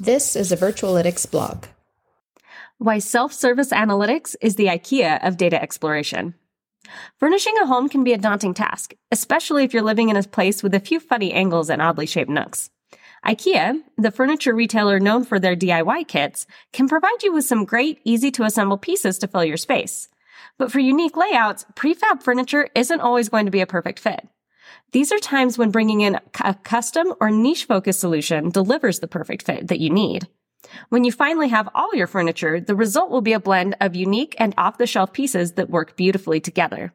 This is a Virtualytics blog. Why self service analytics is the IKEA of data exploration. Furnishing a home can be a daunting task, especially if you're living in a place with a few funny angles and oddly shaped nooks. IKEA, the furniture retailer known for their DIY kits, can provide you with some great, easy to assemble pieces to fill your space. But for unique layouts, prefab furniture isn't always going to be a perfect fit. These are times when bringing in a custom or niche focused solution delivers the perfect fit that you need. When you finally have all your furniture, the result will be a blend of unique and off the shelf pieces that work beautifully together.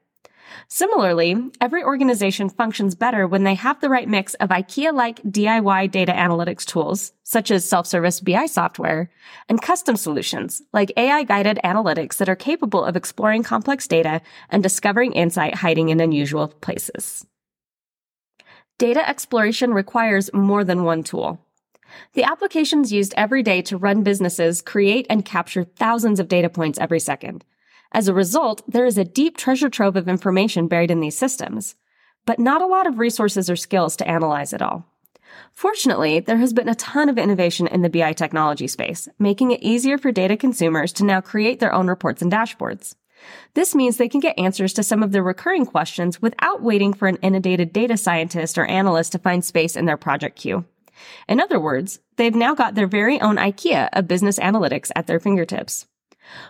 Similarly, every organization functions better when they have the right mix of IKEA-like DIY data analytics tools, such as self-service BI software, and custom solutions, like AI-guided analytics that are capable of exploring complex data and discovering insight hiding in unusual places. Data exploration requires more than one tool. The applications used every day to run businesses create and capture thousands of data points every second. As a result, there is a deep treasure trove of information buried in these systems, but not a lot of resources or skills to analyze it all. Fortunately, there has been a ton of innovation in the BI technology space, making it easier for data consumers to now create their own reports and dashboards. This means they can get answers to some of their recurring questions without waiting for an inundated data scientist or analyst to find space in their project queue. In other words, they've now got their very own IKEA of business analytics at their fingertips.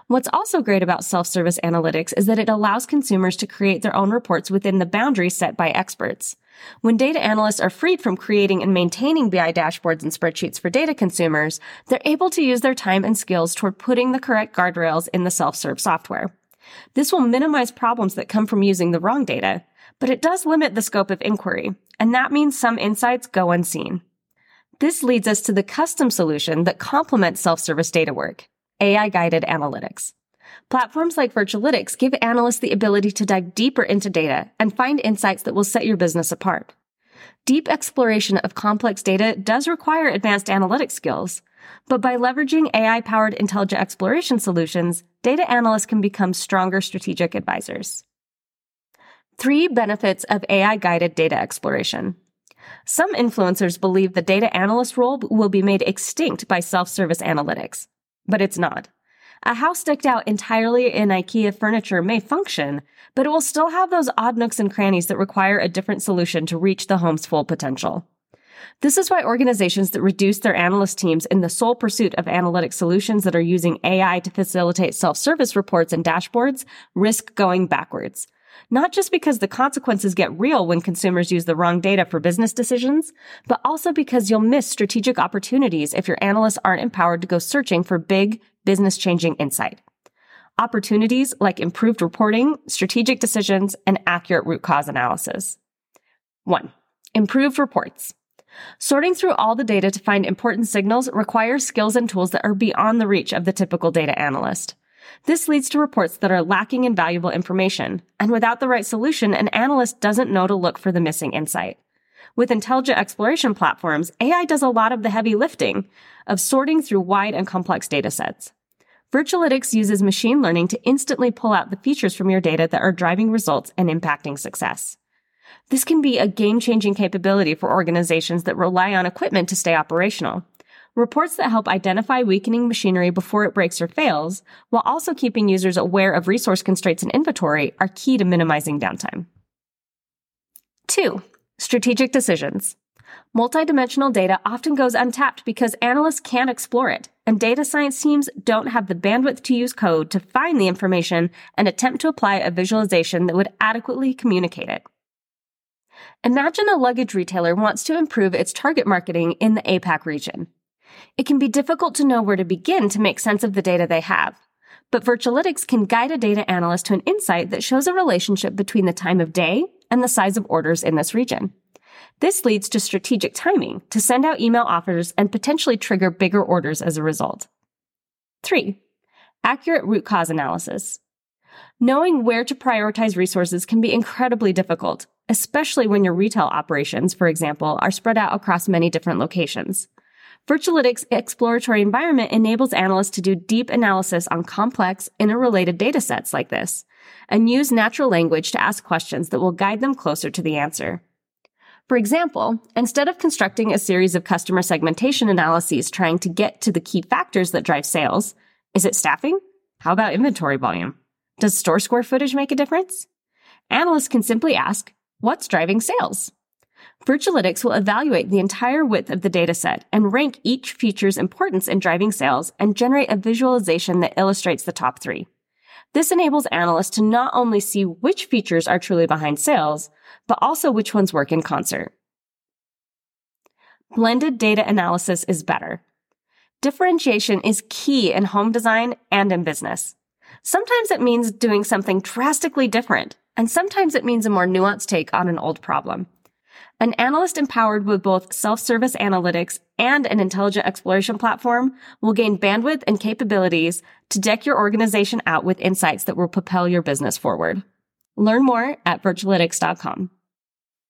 What's also great about self-service analytics is that it allows consumers to create their own reports within the boundaries set by experts. When data analysts are freed from creating and maintaining BI dashboards and spreadsheets for data consumers, they're able to use their time and skills toward putting the correct guardrails in the self-serve software. This will minimize problems that come from using the wrong data, but it does limit the scope of inquiry, and that means some insights go unseen. This leads us to the custom solution that complements self-service data work, AI-guided analytics. Platforms like Virtualytics give analysts the ability to dive deeper into data and find insights that will set your business apart. Deep exploration of complex data does require advanced analytic skills, but by leveraging AI powered intelligent exploration solutions, data analysts can become stronger strategic advisors. Three benefits of AI guided data exploration. Some influencers believe the data analyst role will be made extinct by self service analytics, but it's not. A house decked out entirely in IKEA furniture may function, but it will still have those odd nooks and crannies that require a different solution to reach the home's full potential. This is why organizations that reduce their analyst teams in the sole pursuit of analytic solutions that are using AI to facilitate self-service reports and dashboards risk going backwards. Not just because the consequences get real when consumers use the wrong data for business decisions, but also because you'll miss strategic opportunities if your analysts aren't empowered to go searching for big, business changing insight. Opportunities like improved reporting, strategic decisions, and accurate root cause analysis. One, improved reports. Sorting through all the data to find important signals requires skills and tools that are beyond the reach of the typical data analyst. This leads to reports that are lacking in valuable information, and without the right solution, an analyst doesn't know to look for the missing insight. With intelligent exploration platforms, AI does a lot of the heavy lifting of sorting through wide and complex data sets. Virtualytics uses machine learning to instantly pull out the features from your data that are driving results and impacting success. This can be a game changing capability for organizations that rely on equipment to stay operational. Reports that help identify weakening machinery before it breaks or fails, while also keeping users aware of resource constraints and inventory, are key to minimizing downtime. Two, strategic decisions. Multidimensional data often goes untapped because analysts can't explore it, and data science teams don't have the bandwidth to use code to find the information and attempt to apply a visualization that would adequately communicate it. Imagine a luggage retailer wants to improve its target marketing in the APAC region. It can be difficult to know where to begin to make sense of the data they have. But Virtualytics can guide a data analyst to an insight that shows a relationship between the time of day and the size of orders in this region. This leads to strategic timing to send out email offers and potentially trigger bigger orders as a result. Three, accurate root cause analysis. Knowing where to prioritize resources can be incredibly difficult, especially when your retail operations, for example, are spread out across many different locations. Virtualytics exploratory environment enables analysts to do deep analysis on complex, interrelated data sets like this, and use natural language to ask questions that will guide them closer to the answer. For example, instead of constructing a series of customer segmentation analyses trying to get to the key factors that drive sales, is it staffing? How about inventory volume? Does store square footage make a difference? Analysts can simply ask, what's driving sales? Virtualytics will evaluate the entire width of the dataset and rank each feature's importance in driving sales and generate a visualization that illustrates the top three. This enables analysts to not only see which features are truly behind sales, but also which ones work in concert. Blended data analysis is better. Differentiation is key in home design and in business. Sometimes it means doing something drastically different, and sometimes it means a more nuanced take on an old problem. An analyst empowered with both self-service analytics and an intelligent exploration platform will gain bandwidth and capabilities to deck your organization out with insights that will propel your business forward. Learn more at virtualytics.com.